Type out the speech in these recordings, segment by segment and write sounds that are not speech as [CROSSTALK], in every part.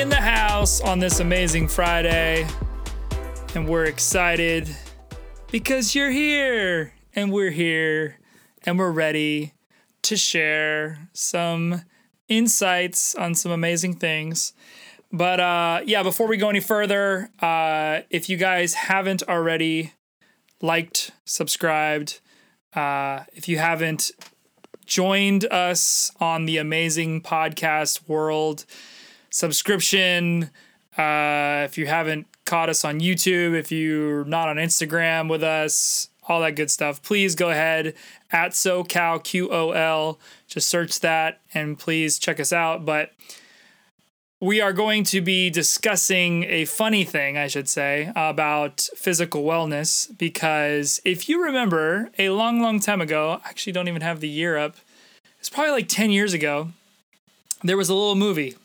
in the house on this amazing Friday. And we're excited because you're here and we're here and we're ready to share some insights on some amazing things. But uh, yeah, before we go any further, uh, if you guys haven't already liked, subscribed, uh, if you haven't joined us on the amazing podcast world subscription, uh, if you haven't caught us on YouTube, if you're not on Instagram with us, all that good stuff, please go ahead at SoCal QOL. Just search that and please check us out. But we are going to be discussing a funny thing, I should say, about physical wellness. Because if you remember a long, long time ago, I actually don't even have the year up, it's probably like 10 years ago, there was a little movie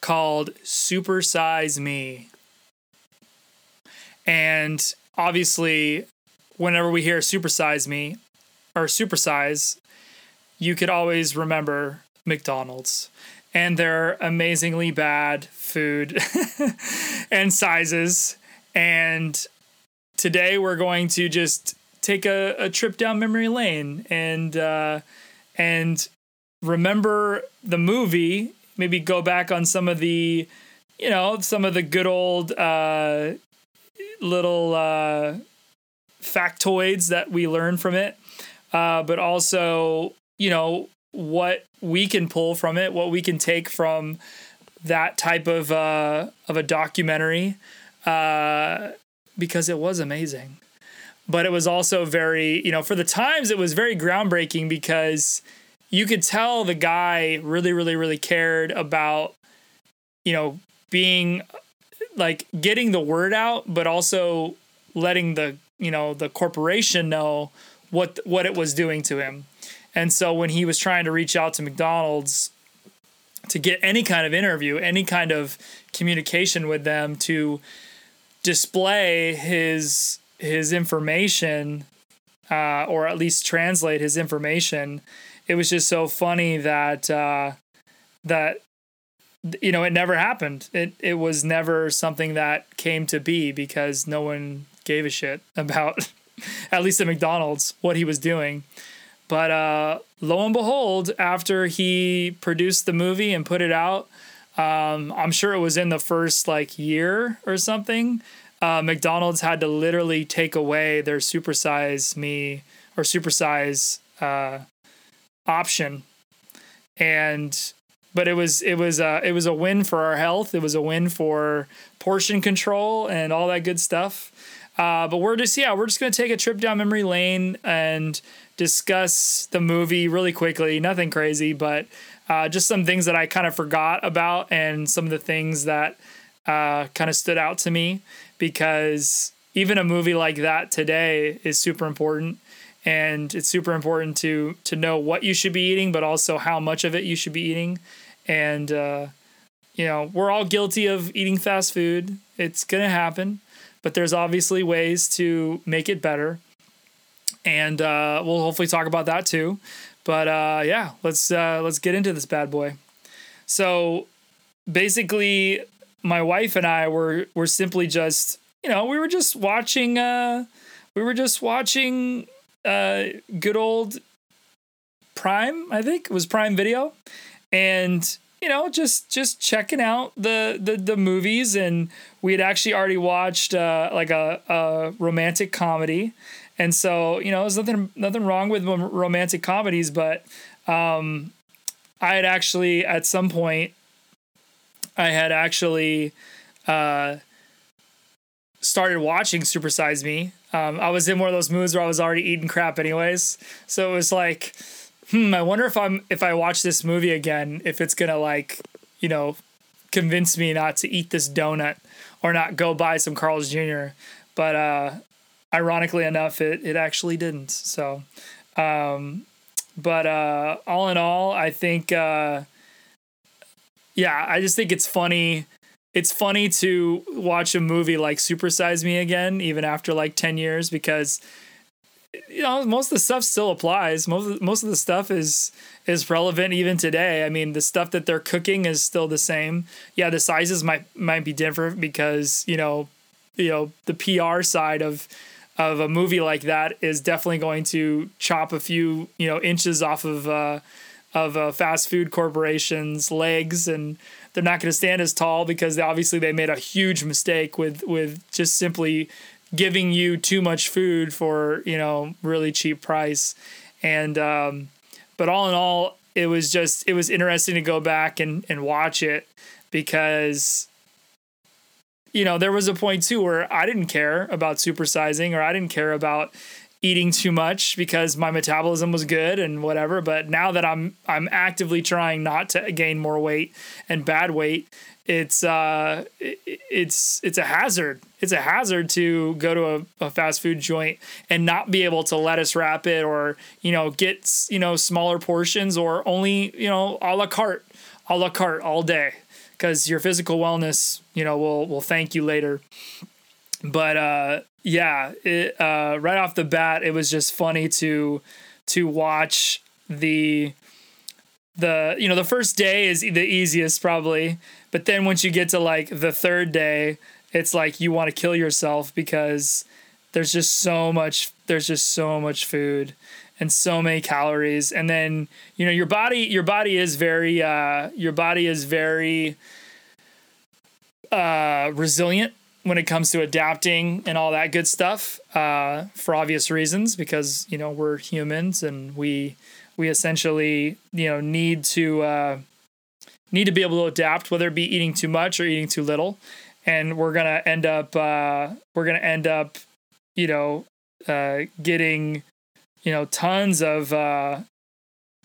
called Super Size Me. And obviously, whenever we hear Super Size Me or Super Size, you could always remember McDonald's and their amazingly bad food [LAUGHS] and sizes. And today we're going to just take a, a trip down memory lane and uh, and remember the movie. Maybe go back on some of the, you know, some of the good old uh, little uh, factoids that we learn from it, uh, but also, you know, what we can pull from it, what we can take from that type of uh, of a documentary, uh, because it was amazing. But it was also very, you know, for the times, it was very groundbreaking because you could tell the guy really, really, really cared about, you know, being like getting the word out, but also letting the you know the corporation know what what it was doing to him. And so when he was trying to reach out to McDonald's to get any kind of interview, any kind of communication with them to display his his information uh, or at least translate his information, it was just so funny that uh, that you know it never happened. It it was never something that came to be because no one gave a shit [LAUGHS] about at least at McDonald's what he was doing. But uh, lo and behold, after he produced the movie and put it out, um, I'm sure it was in the first like year or something. Uh, McDonald's had to literally take away their supersize me or supersize uh, option, and but it was it was uh, it was a win for our health. It was a win for portion control and all that good stuff. Uh, but we're just yeah we're just gonna take a trip down memory lane and discuss the movie really quickly. Nothing crazy, but uh, just some things that I kind of forgot about and some of the things that uh, kind of stood out to me because even a movie like that today is super important. And it's super important to to know what you should be eating but also how much of it you should be eating. And uh, you know we're all guilty of eating fast food. It's gonna happen. But there's obviously ways to make it better. And uh, we'll hopefully talk about that too. But uh, yeah, let's uh, let's get into this bad boy. So basically, my wife and I were were simply just you know we were just watching uh, we were just watching uh, good old Prime. I think it was Prime Video, and you know just just checking out the the, the movies and we had actually already watched uh, like a, a romantic comedy and so, you know, there's nothing nothing wrong with romantic comedies, but um, I had actually at some point I had actually uh, started watching Super Size Me. Um, I was in one of those moods where I was already eating crap anyways, so it was like, hmm, I wonder if I'm if I watch this movie again, if it's gonna like, you know, convince me not to eat this donut or not go buy some Carl's Jr. But uh, ironically enough, it it actually didn't. So, um, but uh, all in all, I think, uh, yeah, I just think it's funny. It's funny to watch a movie like Super Size Me again, even after like ten years, because you know most of the stuff still applies. Most of, most of the stuff is is relevant even today. I mean, the stuff that they're cooking is still the same. Yeah, the sizes might might be different because you know, you know, the PR side of of a movie like that is definitely going to chop a few you know inches off of uh, of a fast food corporation's legs and they're not going to stand as tall because they, obviously they made a huge mistake with with just simply giving you too much food for you know really cheap price. And um, but all in all it was just it was interesting to go back and and watch it because you know there was a point too where I didn't care about supersizing or I didn't care about eating too much because my metabolism was good and whatever but now that I'm I'm actively trying not to gain more weight and bad weight it's uh it's it's a hazard. It's a hazard to go to a, a fast food joint and not be able to lettuce wrap it or you know get you know smaller portions or only you know a la carte a la carte all day because your physical wellness you know will will thank you later but uh yeah, it, uh, right off the bat, it was just funny to to watch the the you know the first day is the easiest probably, but then once you get to like the third day, it's like you want to kill yourself because there's just so much there's just so much food and so many calories. And then you know your body your body is very uh your body is very uh resilient when it comes to adapting and all that good stuff uh, for obvious reasons because you know we're humans and we we essentially you know need to uh, need to be able to adapt whether it be eating too much or eating too little. And we're gonna end up uh, we're gonna end up you know uh, getting you know tons of uh,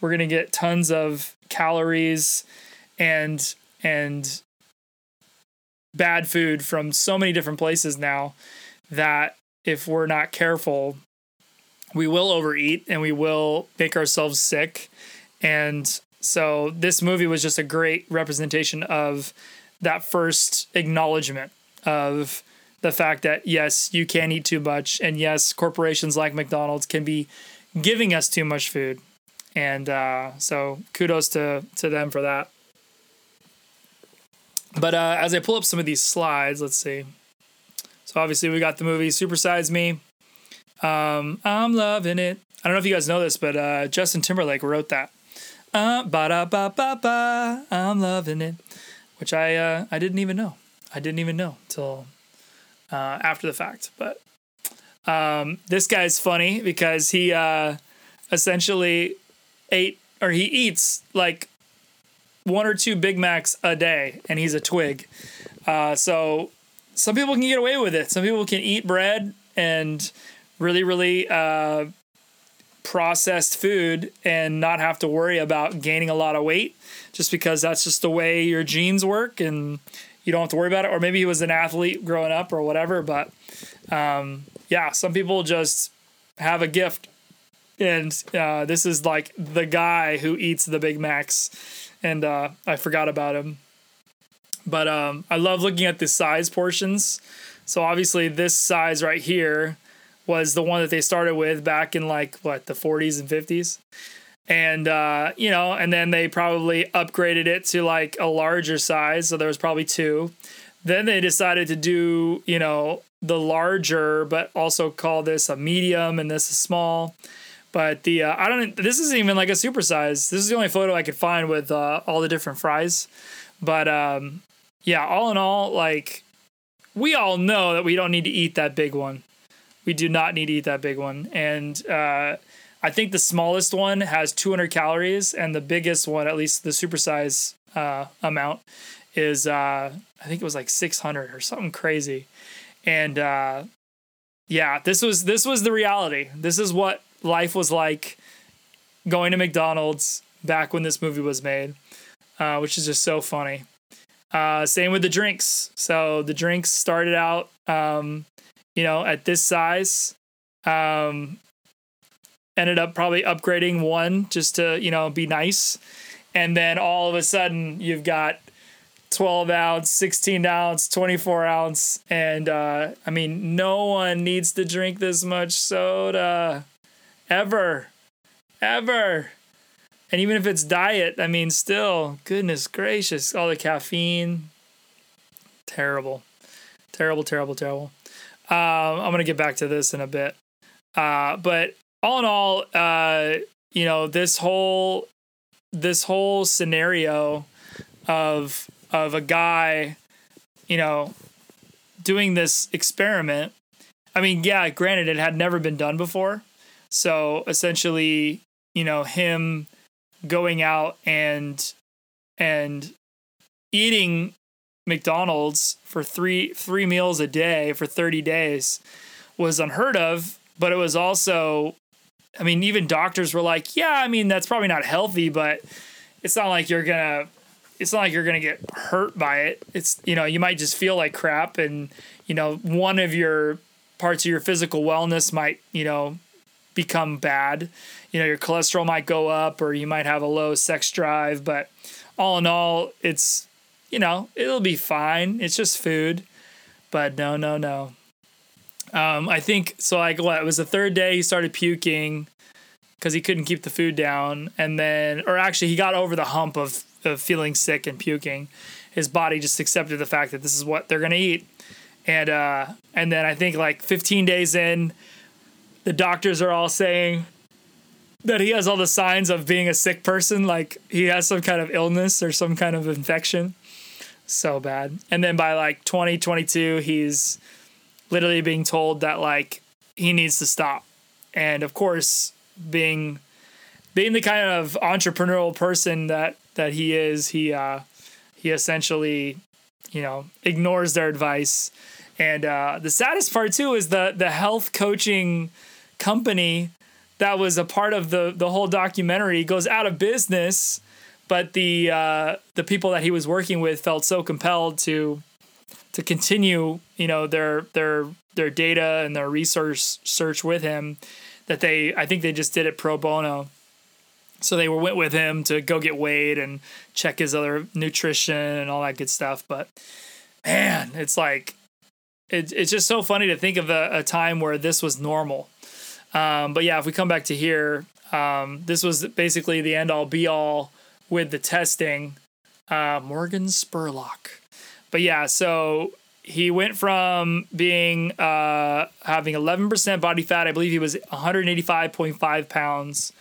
we're gonna get tons of calories and and bad food from so many different places now that if we're not careful, we will overeat and we will make ourselves sick. And so this movie was just a great representation of that first acknowledgement of the fact that yes, you can eat too much, and yes, corporations like McDonald's can be giving us too much food. And uh, so kudos to to them for that. But uh, as I pull up some of these slides, let's see. So obviously we got the movie Super Size Me. Um, I'm loving it. I don't know if you guys know this, but uh, Justin Timberlake wrote that. Uh, ba da ba ba ba. I'm loving it, which I uh, I didn't even know. I didn't even know till uh, after the fact. But um, this guy's funny because he uh, essentially ate or he eats like one or two Big Macs a day, and he's a twig. Uh, so some people can get away with it. Some people can eat bread and really, really uh, processed food and not have to worry about gaining a lot of weight just because that's just the way your genes work and you don't have to worry about it. Or maybe he was an athlete growing up or whatever. But um, yeah, some people just have a gift. And uh, this is like the guy who eats the Big Macs and uh, I forgot about him. But um, I love looking at the size portions. So obviously, this size right here was the one that they started with back in like what the 40s and 50s. And uh, you know, and then they probably upgraded it to like a larger size. So there was probably two. Then they decided to do, you know, the larger, but also call this a medium and this a small. But the uh, I don't. This isn't even like a supersize. This is the only photo I could find with uh, all the different fries. But um, yeah, all in all, like we all know that we don't need to eat that big one. We do not need to eat that big one. And uh, I think the smallest one has 200 calories, and the biggest one, at least the supersize uh, amount, is uh, I think it was like 600 or something crazy. And uh, yeah, this was this was the reality. This is what life was like going to McDonald's back when this movie was made, uh, which is just so funny. Uh, same with the drinks. So the drinks started out, um, you know, at this size. Um, ended up probably upgrading one just to you know be nice, and then all of a sudden you've got 12 ounce, 16 ounce, 24 ounce. And uh, I mean, no one needs to drink this much soda ever. Ever. And even if it's diet, I mean, still, goodness gracious, all the caffeine. Terrible. Terrible, terrible, terrible. Um, I'm to get back to this in a bit. Uh, but all in all, uh, you know, this whole this whole scenario of of a guy, you know, doing this experiment. I mean, yeah, granted, it had never been done before. So essentially, you know, him going out and and eating McDonald's for three three meals a day for 30 days was unheard of, but it was also I mean, even doctors were like, yeah, I mean, that's probably not healthy, but it's not like you're gonna it's not like you're gonna get hurt by it. It's you know you might just feel like crap, and you know one of your parts of your physical wellness might you know become bad. You know your cholesterol might go up, or you might have a low sex drive. But all in all, it's you know it'll be fine. It's just food. But no, no, no. Um, I think so. Like what? It was the third day he started puking because he couldn't keep the food down, and then, or actually, he got over the hump of of feeling sick and puking. His body just accepted the fact that this is what they're gonna eat, and uh, and then I think like 15 days in, the doctors are all saying that he has all the signs of being a sick person, like he has some kind of illness or some kind of infection. So bad. And then by like 2022, he's literally being told that like he needs to stop. And of course, being being the kind of entrepreneurial person that that he is, he uh, he essentially, you know, ignores their advice. And uh, the saddest part too is the the health coaching company that was a part of the the whole documentary goes out of business. But the uh, the people that he was working with felt so compelled to to continue, you know, their their their data and their resource search with him that they I think they just did it pro bono so they went with him to go get weighed and check his other nutrition and all that good stuff. But man, it's like it, it's just so funny to think of a, a time where this was normal. Um, but yeah, if we come back to here, um, this was basically the end all be all with the testing. Uh, Morgan Spurlock. But yeah, so he went from being uh, having 11% body fat. I believe he was 185.5 pounds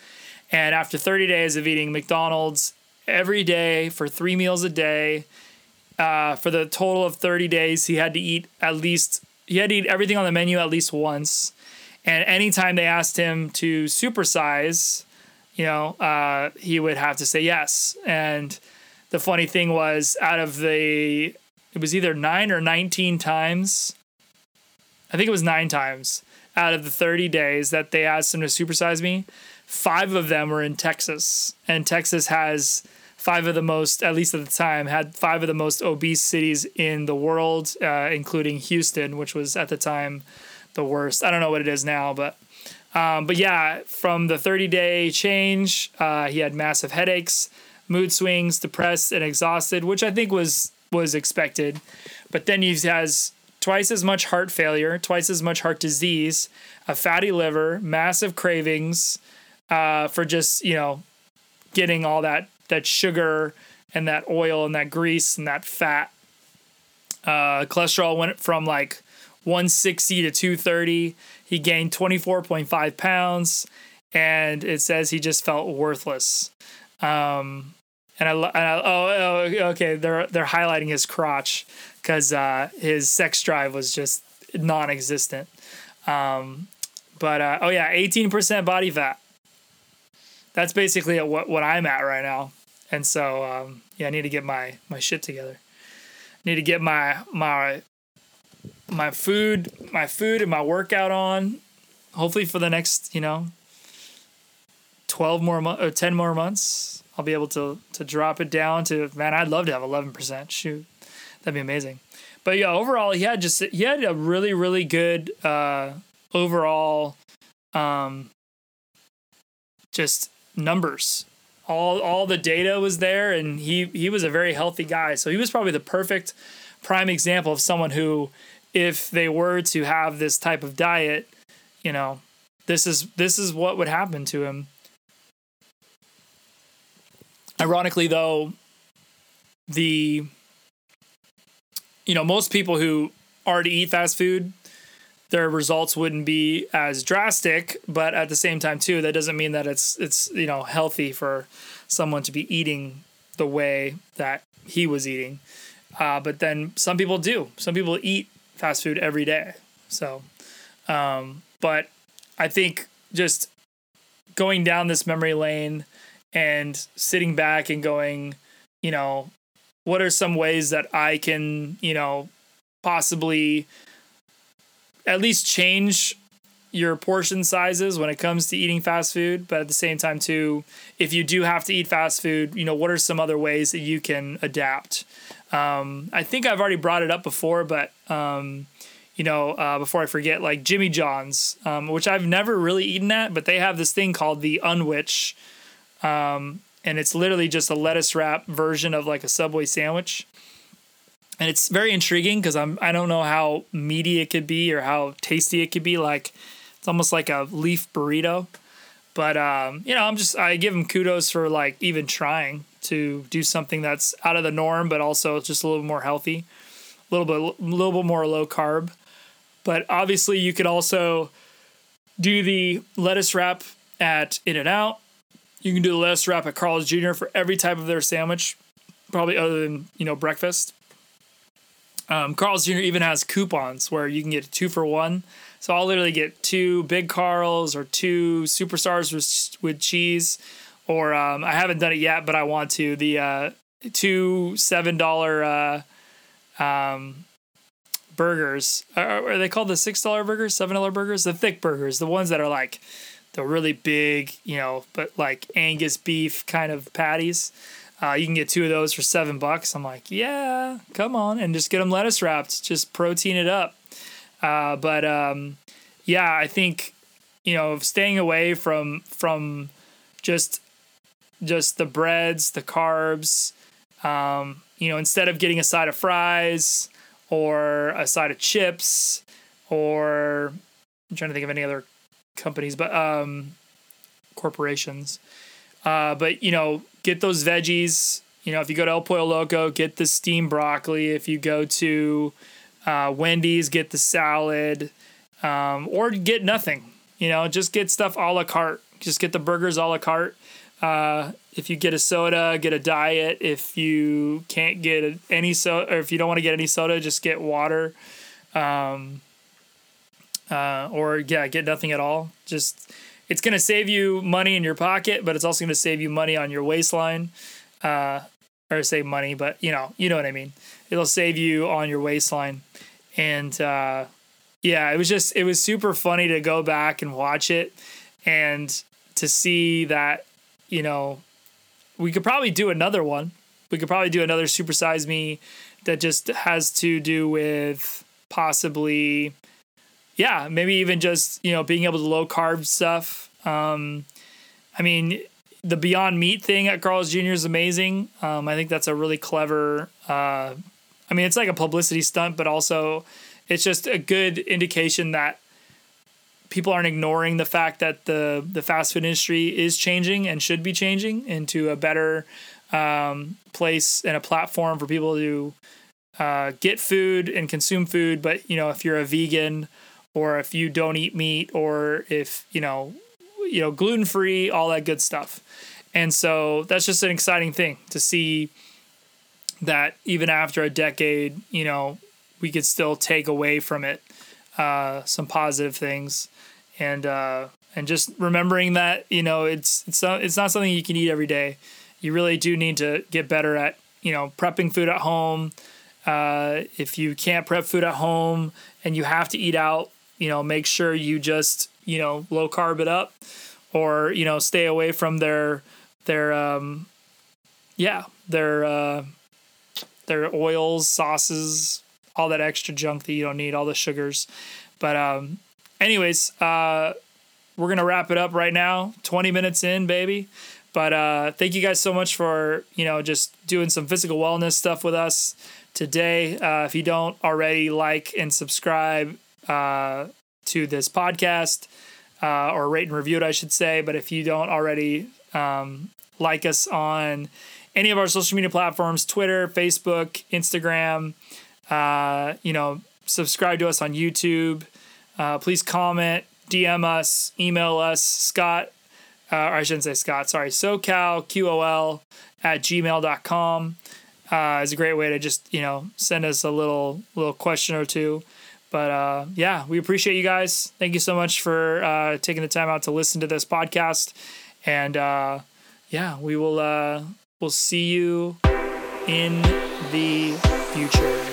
and after 30 days of eating McDonald's every day for three meals a day, uh, for the total of 30 days, he had to eat at least, he had to eat everything on the menu at least once. And anytime they asked him to supersize, you know, uh, he would have to say yes. And the funny thing was, out of the, it was either nine or 19 times, I think it was nine times out of the 30 days that they asked him to supersize me, five of them were in Texas, and Texas has five of the most, at least at the time, had five of the most obese cities in the world, uh, including Houston, which was at the time the worst. I don't know what it is now, but um, but yeah, from the 30 day change, uh, he had massive headaches, mood swings, depressed and exhausted, which I think was was expected. But then he has twice as much heart failure, twice as much heart disease, a fatty liver, massive cravings, uh, for just you know getting all that that sugar and that oil and that grease and that fat. Uh, cholesterol went from like 160 to 230. He gained 24.5 pounds, and it says he just felt worthless. Um, and I, and I oh, oh okay they're they're highlighting his crotch because uh, his sex drive was just non-existent. Um, but uh, oh yeah, 18% body fat that's basically what what I'm at right now. And so um, yeah, I need to get my my shit together. I need to get my my my food my food and my workout on. Hopefully for the next you know twelve more months or ten more months, I'll be able to to drop it down to man. I'd love to have eleven percent. Shoot, that'd be amazing. But yeah, overall, he had just he had a really really good uh, overall um, just numbers all all the data was there, and he he was a very healthy guy. So he was probably the perfect prime example of someone who, if they were to have this type of diet, you know, this is this is what would happen to him. Ironically, though, the you know most people who already eat fast food their results wouldn't be as drastic but at the same time too that doesn't mean that it's it's you know healthy for someone to be eating the way that he was eating uh, but then some people do some people eat fast food every day so um, but i think just going down this memory lane and sitting back and going you know what are some ways that I can, you know, possibly at least change your portion sizes when it comes to eating fast food, but at the same time too, if you do have to eat fast food, you know, what are some other ways that you can adapt? Um, I think I've already brought it up before, but um, you know, uh, before I forget, like Jimmy John's, um, which I've never really eaten at, but they have this thing called the Unwich, um, and it's literally just a lettuce wrap version of like a Subway sandwich. And it's very intriguing because I'm I don't know how meaty it could be or how tasty it could be. Like it's almost like a leaf burrito. But um, you know, I'm just I give them kudos for like even trying to do something that's out of the norm, but also just a little more healthy, a little bit a little bit more low carb. But obviously, you could also do the lettuce wrap at In and Out you can do the lettuce wrap at Carl's Jr. for every type of their sandwich, probably other than you know breakfast. Um, Carl's Jr. even has coupons where you can get two for one. So I'll literally get two big Carls or two superstars with, with cheese, or um, I haven't done it yet, but I want to. The uh, two seven dollar uh, um, burgers are, are they called the six dollar burgers, seven dollar burgers, the thick burgers, the ones that are like the really big, you know, but like Angus beef kind of patties. Uh, you can get two of those for seven bucks. I'm like, yeah, come on, and just get them lettuce wrapped. Just protein it up. Uh, but um, yeah, I think you know, staying away from from just just the breads, the carbs. Um, you know, instead of getting a side of fries or a side of chips, or I'm trying to think of any other companies, but um, corporations. Uh, but you know, get those veggies. You know, if you go to El Pollo Loco, get the steamed broccoli. If you go to uh, Wendy's, get the salad, um, or get nothing. You know, just get stuff a la carte. Just get the burgers a la carte. Uh, if you get a soda, get a diet. If you can't get any soda, or if you don't want to get any soda, just get water. Um, uh, or yeah, get nothing at all. Just it's to save you money in your pocket, but it's also to save you money on your waistline. Uh, or save money, but you know, you know what I mean. It'll save you on your waistline, and uh, yeah, it was just it was super funny to go back and watch it, and to see that you know we could probably do another one. We could probably do another supersize me that just has to do with possibly yeah, maybe even just you know being able to low carb stuff. Um, I mean, the Beyond Meat thing at Carl's Jr. is amazing. Um, I think that's a really clever. Uh, I mean, it's like a publicity stunt, but also it's just a good indication that people aren't ignoring the fact that the the fast food industry is changing and should be changing into a better um, place and a platform for people to uh, get food and consume food. But you know, if you're a vegan or if you don't eat meat or if you know you know gluten free all that good stuff and so that's just an exciting thing to see that even after a decade you know we could still take away from it uh, some positive things. And uh, and just remembering that you know it's it's not, it's not something you can eat every day. You really do need to get better at you know prepping food at home. Uh, if you can't prep food at home and you have to eat out you know, make sure you just, you know, low carb it up or, you know, stay away from their, their, um, yeah, their, uh, their oils, sauces, all that extra junk that you don't need, all the sugars. But, um, anyways, uh, we're to wrap it up right now. 20 minutes in, baby. But uh, thank you guys so much for you know just doing some physical wellness stuff with us today. Uh, if you don't already like and subscribe uh, to this podcast uh, or rate and review it, I should say. But if you don't already um, like us on any of our social media platforms Twitter, Facebook, Instagram, uh, you know, subscribe to us on YouTube. Uh, please comment, DM us, email us, Scott, uh, or I shouldn't say Scott, sorry, SoCalQOL at gmail.com uh, is a great way to just, you know, send us a little little question or two. But uh, yeah, we appreciate you guys. Thank you so much for uh, taking the time out to listen to this podcast. And uh, yeah, we will uh, we'll see you in the future.